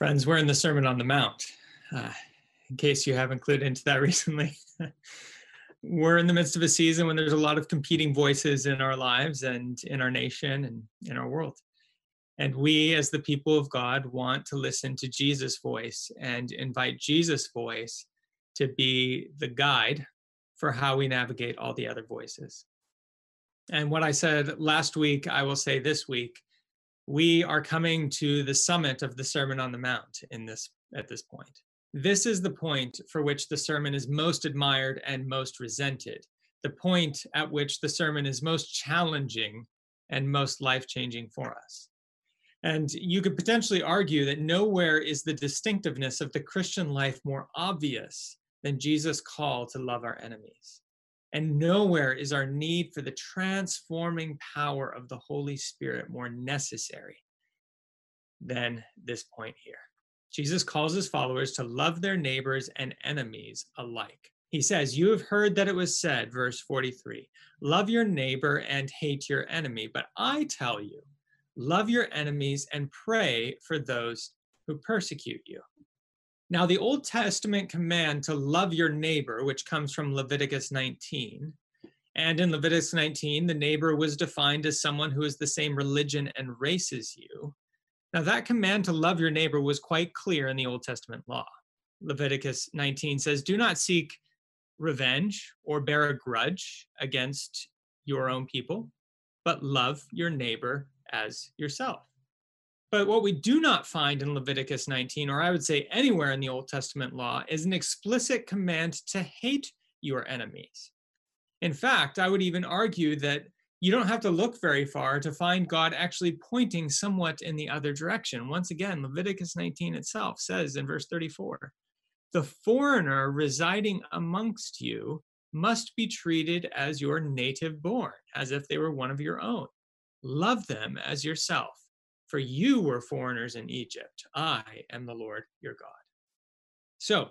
Friends, we're in the Sermon on the Mount. Uh, in case you haven't clued into that recently, we're in the midst of a season when there's a lot of competing voices in our lives and in our nation and in our world. And we, as the people of God, want to listen to Jesus' voice and invite Jesus' voice to be the guide for how we navigate all the other voices. And what I said last week, I will say this week we are coming to the summit of the Sermon on the Mount in this at this point. This is the point for which the sermon is most admired and most resented, the point at which the sermon is most challenging and most life-changing for us. And you could potentially argue that nowhere is the distinctiveness of the Christian life more obvious than Jesus' call to love our enemies. And nowhere is our need for the transforming power of the Holy Spirit more necessary than this point here. Jesus calls his followers to love their neighbors and enemies alike. He says, You have heard that it was said, verse 43, love your neighbor and hate your enemy. But I tell you, love your enemies and pray for those who persecute you. Now, the Old Testament command to love your neighbor, which comes from Leviticus 19, and in Leviticus 19, the neighbor was defined as someone who is the same religion and race as you. Now, that command to love your neighbor was quite clear in the Old Testament law. Leviticus 19 says, Do not seek revenge or bear a grudge against your own people, but love your neighbor as yourself. But what we do not find in Leviticus 19, or I would say anywhere in the Old Testament law, is an explicit command to hate your enemies. In fact, I would even argue that you don't have to look very far to find God actually pointing somewhat in the other direction. Once again, Leviticus 19 itself says in verse 34 the foreigner residing amongst you must be treated as your native born, as if they were one of your own. Love them as yourself for you were foreigners in Egypt. I am the Lord your God. So,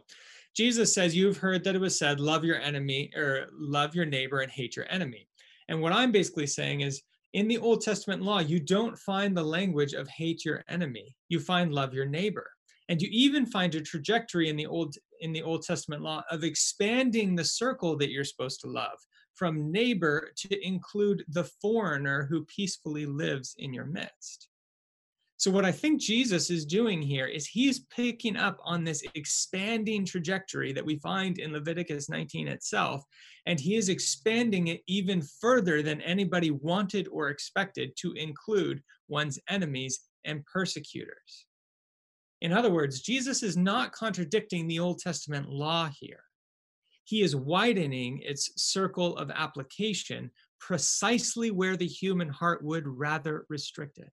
Jesus says, You've heard that it was said, love your enemy, or love your neighbor and hate your enemy. And what I'm basically saying is, in the Old Testament law, you don't find the language of hate your enemy. You find love your neighbor. And you even find a trajectory in the Old in the Old Testament law of expanding the circle that you're supposed to love from neighbor to include the foreigner who peacefully lives in your midst. So, what I think Jesus is doing here is he's picking up on this expanding trajectory that we find in Leviticus 19 itself, and he is expanding it even further than anybody wanted or expected to include one's enemies and persecutors. In other words, Jesus is not contradicting the Old Testament law here. He is widening its circle of application precisely where the human heart would rather restrict it.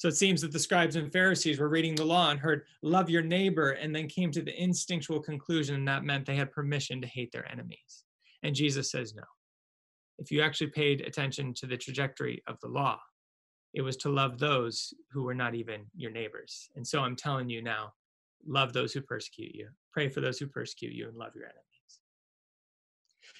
So it seems that the scribes and Pharisees were reading the law and heard, love your neighbor, and then came to the instinctual conclusion that meant they had permission to hate their enemies. And Jesus says, no. If you actually paid attention to the trajectory of the law, it was to love those who were not even your neighbors. And so I'm telling you now, love those who persecute you, pray for those who persecute you, and love your enemies.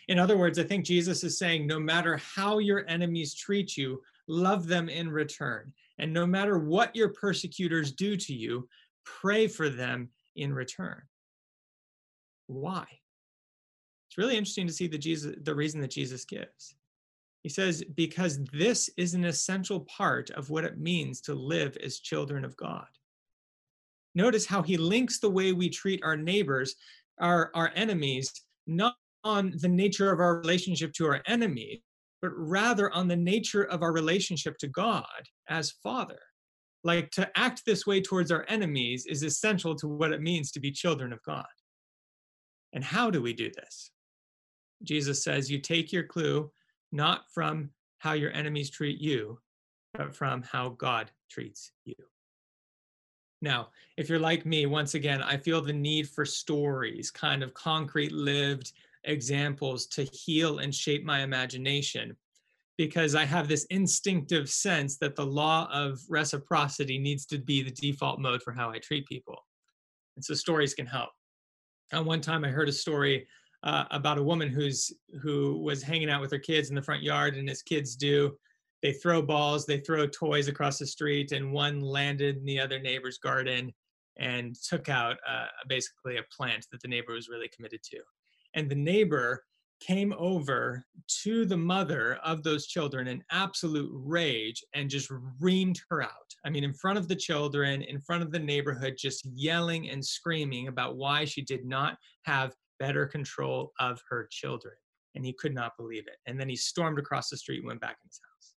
In other words, I think Jesus is saying no matter how your enemies treat you, love them in return. And no matter what your persecutors do to you, pray for them in return. Why? It's really interesting to see the Jesus the reason that Jesus gives. He says because this is an essential part of what it means to live as children of God. Notice how he links the way we treat our neighbors, our, our enemies, not on the nature of our relationship to our enemies, but rather on the nature of our relationship to God as Father. Like to act this way towards our enemies is essential to what it means to be children of God. And how do we do this? Jesus says, You take your clue not from how your enemies treat you, but from how God treats you. Now, if you're like me, once again, I feel the need for stories, kind of concrete, lived examples to heal and shape my imagination because I have this instinctive sense that the law of reciprocity needs to be the default mode for how I treat people. And so stories can help. And one time I heard a story uh, about a woman who's who was hanging out with her kids in the front yard, and as kids do, they throw balls, they throw toys across the street, and one landed in the other neighbor's garden and took out uh, basically a plant that the neighbor was really committed to. And the neighbor came over to the mother of those children in absolute rage and just reamed her out. I mean, in front of the children, in front of the neighborhood, just yelling and screaming about why she did not have better control of her children. And he could not believe it. And then he stormed across the street and went back in his house.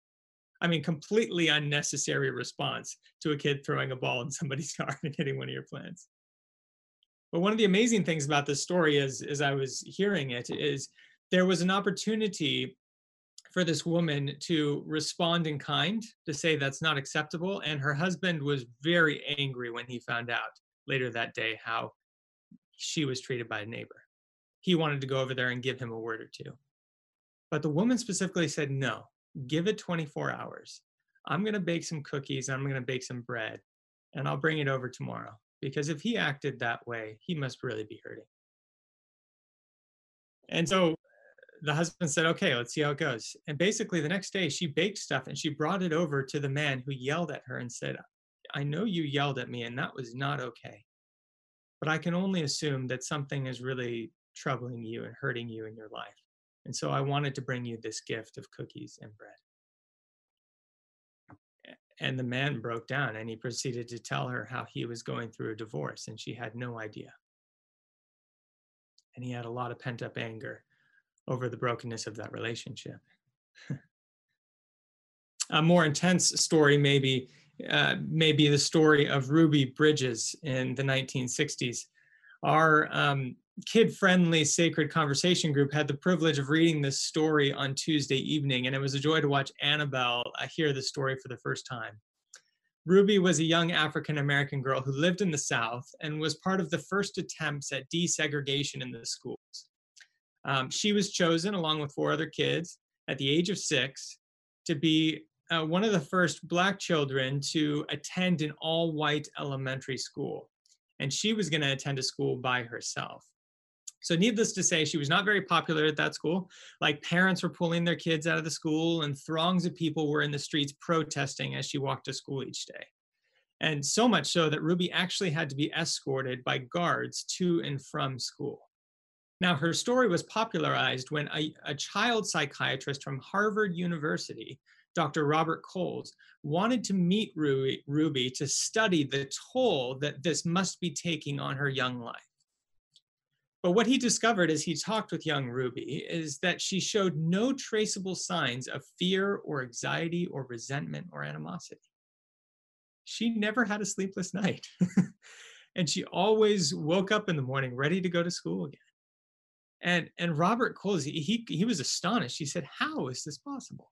I mean, completely unnecessary response to a kid throwing a ball in somebody's yard and hitting one of your plants. But one of the amazing things about this story is, as I was hearing it, is there was an opportunity for this woman to respond in kind, to say that's not acceptable. And her husband was very angry when he found out later that day how she was treated by a neighbor. He wanted to go over there and give him a word or two. But the woman specifically said, no, give it 24 hours. I'm going to bake some cookies, I'm going to bake some bread, and I'll bring it over tomorrow. Because if he acted that way, he must really be hurting. And so the husband said, okay, let's see how it goes. And basically, the next day, she baked stuff and she brought it over to the man who yelled at her and said, I know you yelled at me, and that was not okay. But I can only assume that something is really troubling you and hurting you in your life. And so I wanted to bring you this gift of cookies and bread. And the man broke down and he proceeded to tell her how he was going through a divorce, and she had no idea. And he had a lot of pent up anger over the brokenness of that relationship. a more intense story, maybe, uh, maybe the story of Ruby Bridges in the 1960s. Our um, kid friendly sacred conversation group had the privilege of reading this story on Tuesday evening, and it was a joy to watch Annabelle uh, hear the story for the first time. Ruby was a young African American girl who lived in the South and was part of the first attempts at desegregation in the schools. Um, she was chosen, along with four other kids, at the age of six to be uh, one of the first Black children to attend an all white elementary school. And she was going to attend a school by herself. So, needless to say, she was not very popular at that school. Like, parents were pulling their kids out of the school, and throngs of people were in the streets protesting as she walked to school each day. And so much so that Ruby actually had to be escorted by guards to and from school. Now, her story was popularized when a, a child psychiatrist from Harvard University, Dr. Robert Coles, wanted to meet Ruby, Ruby to study the toll that this must be taking on her young life. But what he discovered as he talked with young Ruby is that she showed no traceable signs of fear or anxiety or resentment or animosity. She never had a sleepless night. and she always woke up in the morning ready to go to school again. And and Robert Coles, he he was astonished. He said, "How is this possible?"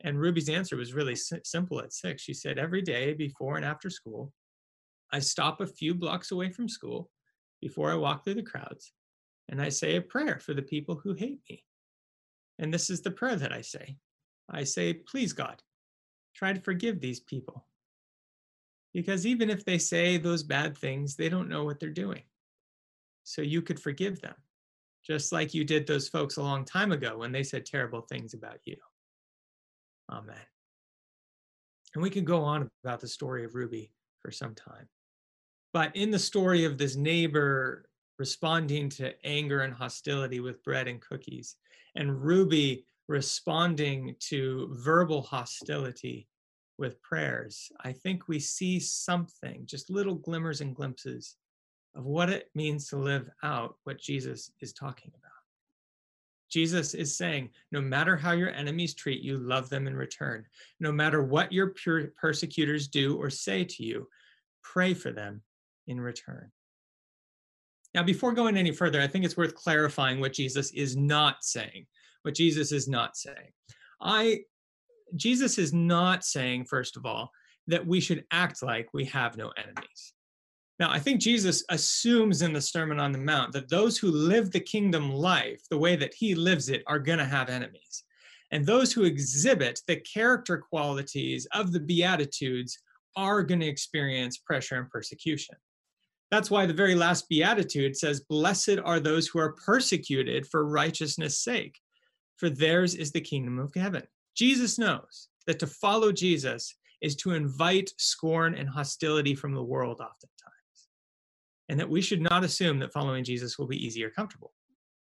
And Ruby's answer was really simple at six. She said, "Every day before and after school, I stop a few blocks away from school before I walk through the crowds, and I say a prayer for the people who hate me. And this is the prayer that I say. I say, please God, try to forgive these people. Because even if they say those bad things, they don't know what they're doing. So you could forgive them just like you did those folks a long time ago when they said terrible things about you. Amen. And we can go on about the story of Ruby for some time. But in the story of this neighbor responding to anger and hostility with bread and cookies, and Ruby responding to verbal hostility with prayers, I think we see something, just little glimmers and glimpses of what it means to live out what Jesus is talking about. Jesus is saying, no matter how your enemies treat you, love them in return. No matter what your persecutors do or say to you, pray for them in return. Now, before going any further, I think it's worth clarifying what Jesus is not saying. What Jesus is not saying. I Jesus is not saying, first of all, that we should act like we have no enemies. Now, I think Jesus assumes in the Sermon on the Mount that those who live the kingdom life the way that he lives it are going to have enemies. And those who exhibit the character qualities of the Beatitudes are going to experience pressure and persecution. That's why the very last Beatitude says, Blessed are those who are persecuted for righteousness' sake, for theirs is the kingdom of heaven. Jesus knows that to follow Jesus is to invite scorn and hostility from the world oftentimes, and that we should not assume that following Jesus will be easy or comfortable.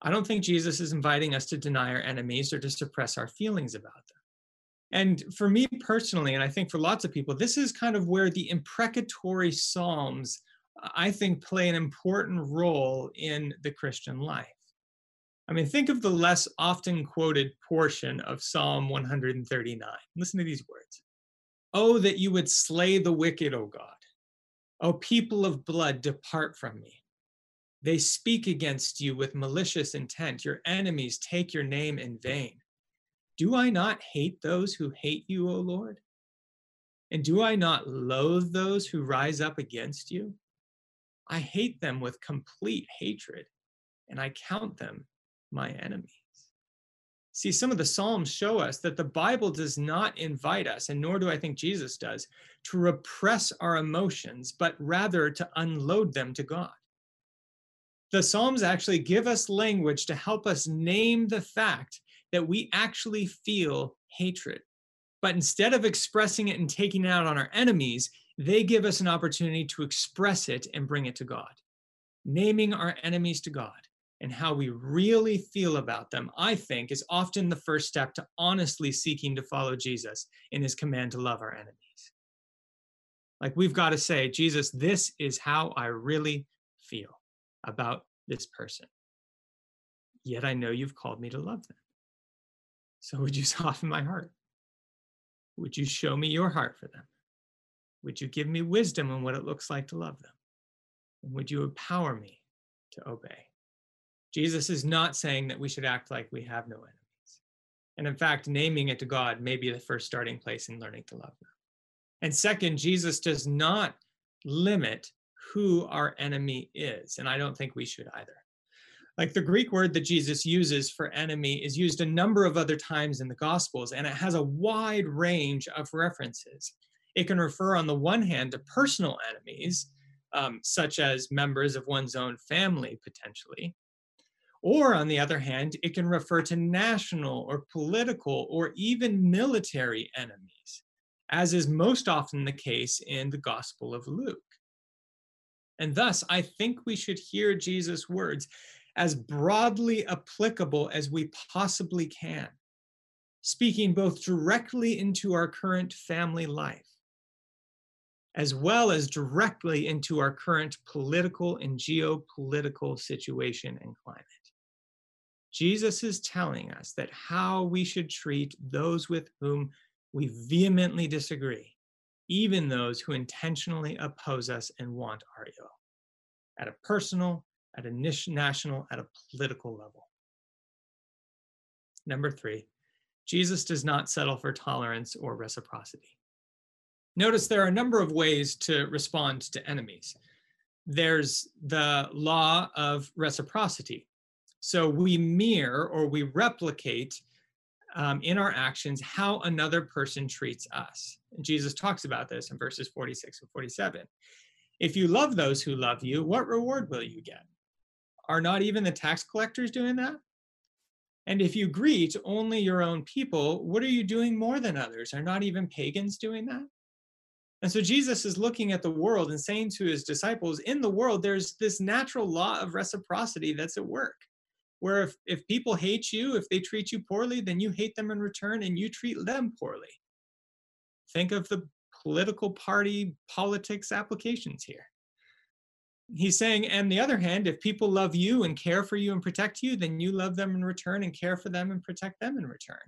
I don't think Jesus is inviting us to deny our enemies or to suppress our feelings about them. And for me personally, and I think for lots of people, this is kind of where the imprecatory Psalms, I think, play an important role in the Christian life. I mean, think of the less often quoted portion of Psalm 139. Listen to these words Oh, that you would slay the wicked, O God. O people of blood, depart from me. They speak against you with malicious intent. Your enemies take your name in vain. Do I not hate those who hate you, O Lord? And do I not loathe those who rise up against you? I hate them with complete hatred, and I count them my enemies. See, some of the Psalms show us that the Bible does not invite us, and nor do I think Jesus does, to repress our emotions, but rather to unload them to God. The Psalms actually give us language to help us name the fact that we actually feel hatred. But instead of expressing it and taking it out on our enemies, they give us an opportunity to express it and bring it to God. Naming our enemies to God and how we really feel about them, I think, is often the first step to honestly seeking to follow Jesus in his command to love our enemies. Like we've got to say, Jesus, this is how I really feel about this person. Yet I know you've called me to love them. So would you soften my heart? Would you show me your heart for them? Would you give me wisdom on what it looks like to love them? And would you empower me to obey? Jesus is not saying that we should act like we have no enemies. And in fact, naming it to God may be the first starting place in learning to love them. And second, Jesus does not limit who our enemy is. And I don't think we should either. Like the Greek word that Jesus uses for enemy is used a number of other times in the Gospels, and it has a wide range of references. It can refer, on the one hand, to personal enemies, um, such as members of one's own family, potentially. Or, on the other hand, it can refer to national or political or even military enemies, as is most often the case in the Gospel of Luke. And thus, I think we should hear Jesus' words as broadly applicable as we possibly can, speaking both directly into our current family life, as well as directly into our current political and geopolitical situation and climate. Jesus is telling us that how we should treat those with whom we vehemently disagree, even those who intentionally oppose us and want our ill, at a personal at a national, at a political level. Number three, Jesus does not settle for tolerance or reciprocity. Notice there are a number of ways to respond to enemies. There's the law of reciprocity. So we mirror or we replicate um, in our actions how another person treats us. Jesus talks about this in verses 46 and 47. If you love those who love you, what reward will you get? Are not even the tax collectors doing that? And if you greet only your own people, what are you doing more than others? Are not even pagans doing that? And so Jesus is looking at the world and saying to his disciples, in the world, there's this natural law of reciprocity that's at work, where if, if people hate you, if they treat you poorly, then you hate them in return and you treat them poorly. Think of the political party politics applications here he's saying, and the other hand, if people love you and care for you and protect you, then you love them in return and care for them and protect them in return.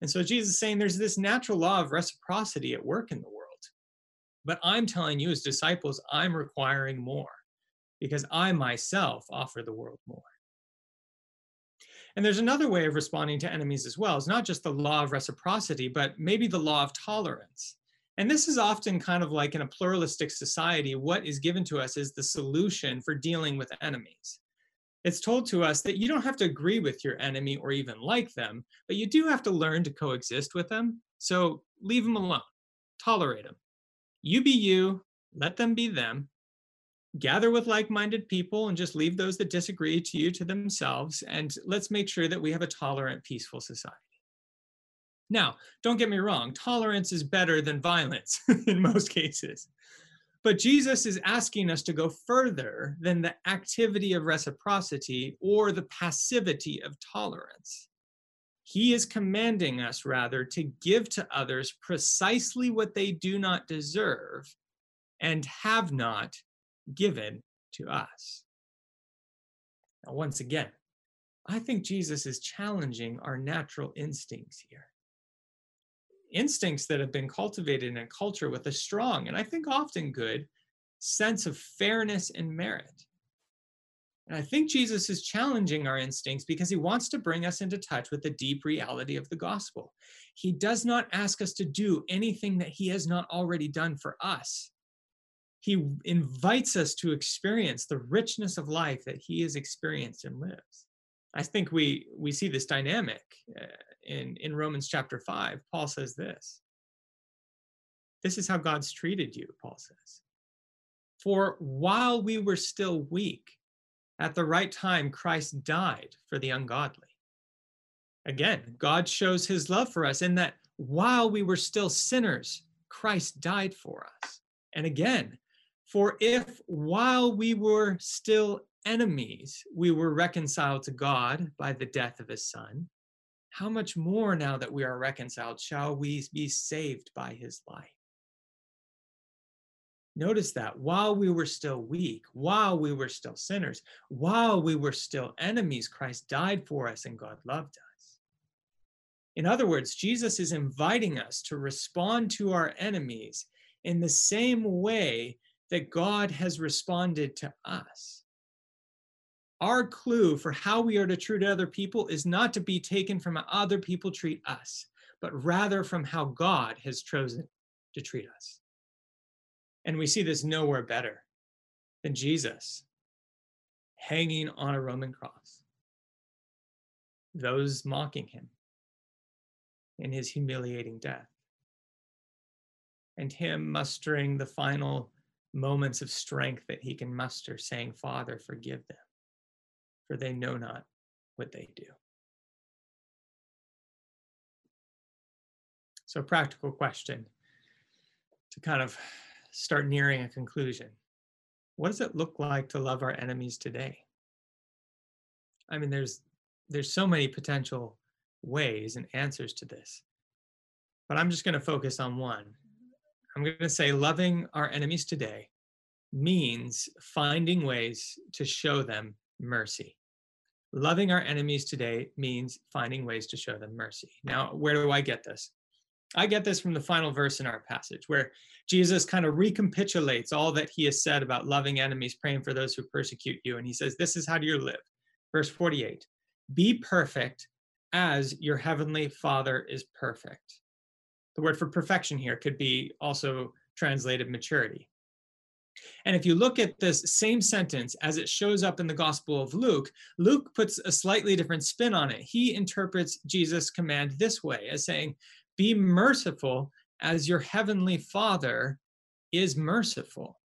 And so Jesus is saying there's this natural law of reciprocity at work in the world. But I'm telling you, as disciples, I'm requiring more because I myself offer the world more. And there's another way of responding to enemies as well. It's not just the law of reciprocity, but maybe the law of tolerance. And this is often kind of like in a pluralistic society, what is given to us is the solution for dealing with enemies. It's told to us that you don't have to agree with your enemy or even like them, but you do have to learn to coexist with them. So leave them alone, tolerate them. You be you, let them be them. Gather with like minded people and just leave those that disagree to you to themselves. And let's make sure that we have a tolerant, peaceful society. Now, don't get me wrong, tolerance is better than violence in most cases. But Jesus is asking us to go further than the activity of reciprocity or the passivity of tolerance. He is commanding us, rather, to give to others precisely what they do not deserve and have not given to us. Now, once again, I think Jesus is challenging our natural instincts here. Instincts that have been cultivated in a culture with a strong, and I think often good, sense of fairness and merit. And I think Jesus is challenging our instincts because he wants to bring us into touch with the deep reality of the gospel. He does not ask us to do anything that he has not already done for us. He invites us to experience the richness of life that he has experienced and lives. I think we we see this dynamic uh, in in Romans chapter 5. Paul says this. This is how God's treated you, Paul says. For while we were still weak, at the right time Christ died for the ungodly. Again, God shows his love for us in that while we were still sinners, Christ died for us. And again, for if while we were still enemies, we were reconciled to God by the death of his son, how much more now that we are reconciled shall we be saved by his life? Notice that while we were still weak, while we were still sinners, while we were still enemies, Christ died for us and God loved us. In other words, Jesus is inviting us to respond to our enemies in the same way that God has responded to us. Our clue for how we are to treat other people is not to be taken from how other people treat us, but rather from how God has chosen to treat us. And we see this nowhere better than Jesus hanging on a Roman cross, those mocking him in his humiliating death, and him mustering the final moments of strength that he can muster, saying, Father, forgive them, for they know not what they do. So, practical question to kind of start nearing a conclusion. What does it look like to love our enemies today? I mean, there's there's so many potential ways and answers to this. But I'm just going to focus on one, I'm going to say loving our enemies today means finding ways to show them mercy. Loving our enemies today means finding ways to show them mercy. Now, where do I get this? I get this from the final verse in our passage where Jesus kind of recapitulates all that he has said about loving enemies, praying for those who persecute you. And he says, This is how you live? Verse 48 Be perfect as your heavenly Father is perfect. The word for perfection here could be also translated maturity. And if you look at this same sentence as it shows up in the Gospel of Luke, Luke puts a slightly different spin on it. He interprets Jesus' command this way as saying, Be merciful as your heavenly Father is merciful.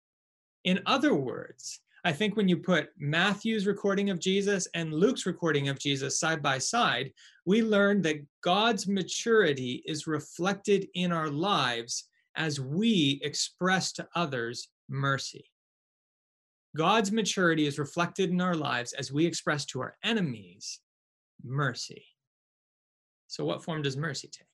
In other words, I think when you put Matthew's recording of Jesus and Luke's recording of Jesus side by side, we learn that God's maturity is reflected in our lives as we express to others mercy. God's maturity is reflected in our lives as we express to our enemies mercy. So, what form does mercy take?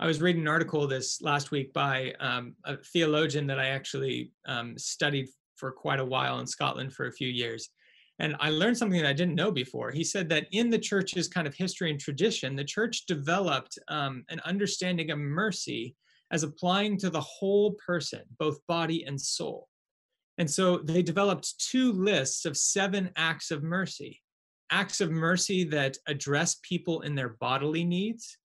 I was reading an article this last week by um, a theologian that I actually um, studied for quite a while in Scotland for a few years. And I learned something that I didn't know before. He said that in the church's kind of history and tradition, the church developed um, an understanding of mercy as applying to the whole person, both body and soul. And so they developed two lists of seven acts of mercy acts of mercy that address people in their bodily needs,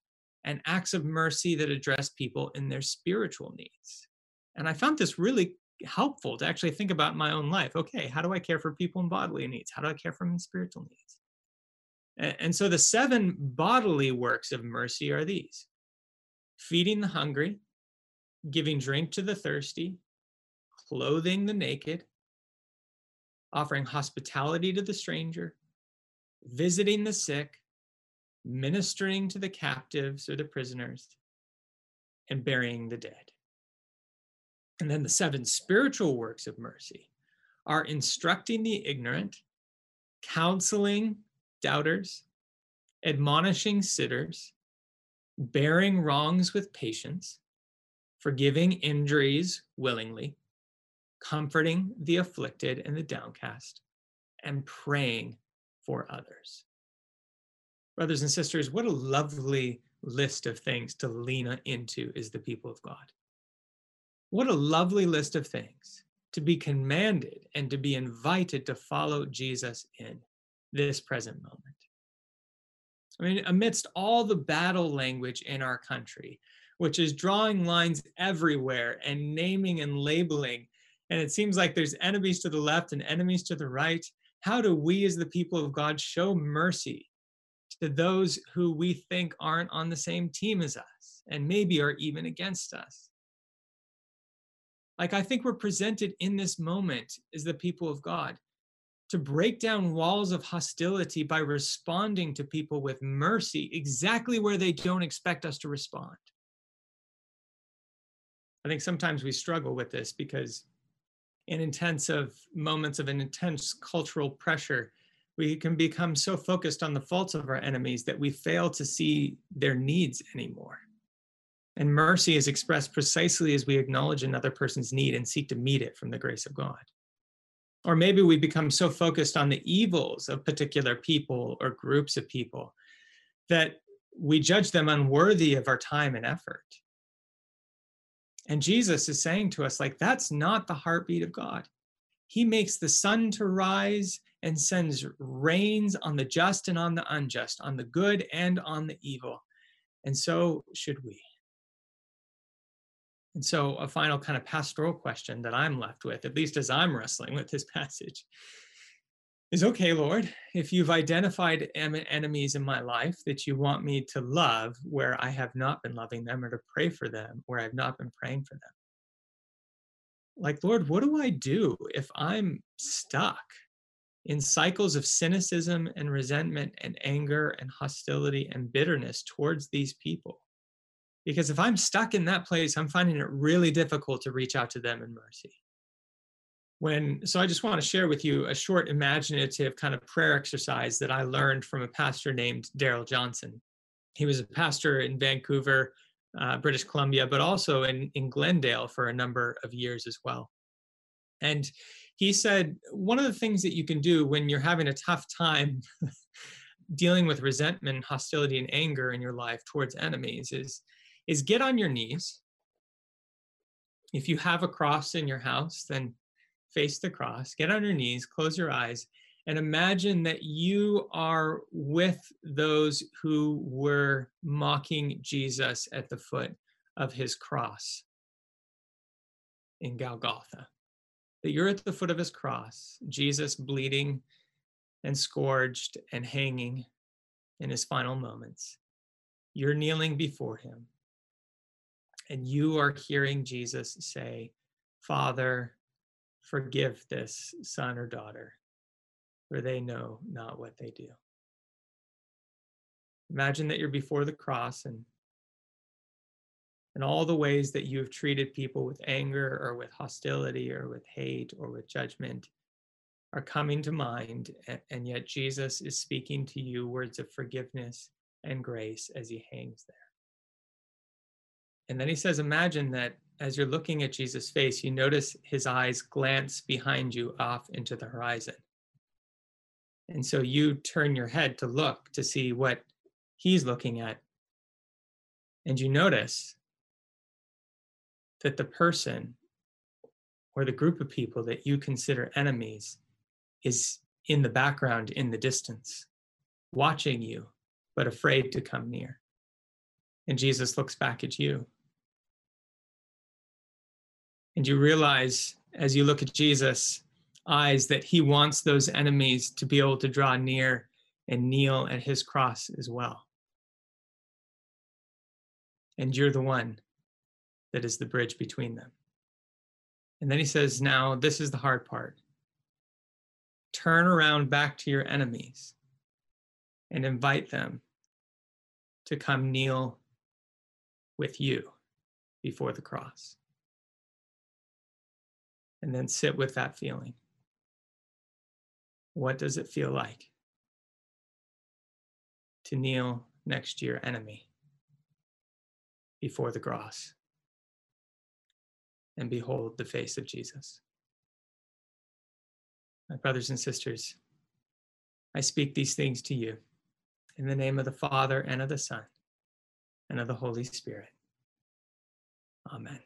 and acts of mercy that address people in their spiritual needs. And I found this really helpful to actually think about my own life. Okay, how do I care for people in bodily needs? How do I care for them in spiritual needs? And, and so the seven bodily works of mercy are these feeding the hungry, giving drink to the thirsty, clothing the naked, offering hospitality to the stranger, visiting the sick, ministering to the captives or the prisoners, and burying the dead. And then the seven spiritual works of mercy are instructing the ignorant, counseling doubters, admonishing sitters, bearing wrongs with patience, forgiving injuries willingly, comforting the afflicted and the downcast, and praying for others. Brothers and sisters, what a lovely list of things to lean into is the people of God. What a lovely list of things to be commanded and to be invited to follow Jesus in this present moment. I mean, amidst all the battle language in our country, which is drawing lines everywhere and naming and labeling, and it seems like there's enemies to the left and enemies to the right, how do we as the people of God show mercy to those who we think aren't on the same team as us and maybe are even against us? Like, I think we're presented in this moment as the people of God to break down walls of hostility by responding to people with mercy exactly where they don't expect us to respond. I think sometimes we struggle with this because in intensive moments of an intense cultural pressure, we can become so focused on the faults of our enemies that we fail to see their needs anymore. And mercy is expressed precisely as we acknowledge another person's need and seek to meet it from the grace of God. Or maybe we become so focused on the evils of particular people or groups of people that we judge them unworthy of our time and effort. And Jesus is saying to us, like, that's not the heartbeat of God. He makes the sun to rise and sends rains on the just and on the unjust, on the good and on the evil. And so should we. And so, a final kind of pastoral question that I'm left with, at least as I'm wrestling with this passage, is okay, Lord, if you've identified enemies in my life that you want me to love where I have not been loving them or to pray for them where I've not been praying for them. Like, Lord, what do I do if I'm stuck in cycles of cynicism and resentment and anger and hostility and bitterness towards these people? Because if I'm stuck in that place, I'm finding it really difficult to reach out to them in mercy. When, so I just want to share with you a short imaginative kind of prayer exercise that I learned from a pastor named Darrell Johnson. He was a pastor in Vancouver, uh, British Columbia, but also in, in Glendale for a number of years as well. And he said, one of the things that you can do when you're having a tough time dealing with resentment, hostility, and anger in your life towards enemies is is get on your knees. If you have a cross in your house, then face the cross, get on your knees, close your eyes, and imagine that you are with those who were mocking Jesus at the foot of his cross in Golgotha. That you're at the foot of his cross, Jesus bleeding and scourged and hanging in his final moments. You're kneeling before him and you are hearing Jesus say, Father, forgive this son or daughter, for they know not what they do. Imagine that you're before the cross and and all the ways that you have treated people with anger or with hostility or with hate or with judgment are coming to mind, and yet Jesus is speaking to you words of forgiveness and grace as he hangs there. And then he says, Imagine that as you're looking at Jesus' face, you notice his eyes glance behind you off into the horizon. And so you turn your head to look to see what he's looking at. And you notice that the person or the group of people that you consider enemies is in the background, in the distance, watching you, but afraid to come near. And Jesus looks back at you and you realize as you look at Jesus' eyes that he wants those enemies to be able to draw near and kneel at his cross as well. And you're the one that is the bridge between them. And then he says, Now, this is the hard part. Turn around back to your enemies and invite them to come kneel with you before the cross. And then sit with that feeling. What does it feel like to kneel next to your enemy before the cross and behold the face of Jesus? My brothers and sisters, I speak these things to you in the name of the Father and of the Son and of the Holy Spirit. Amen.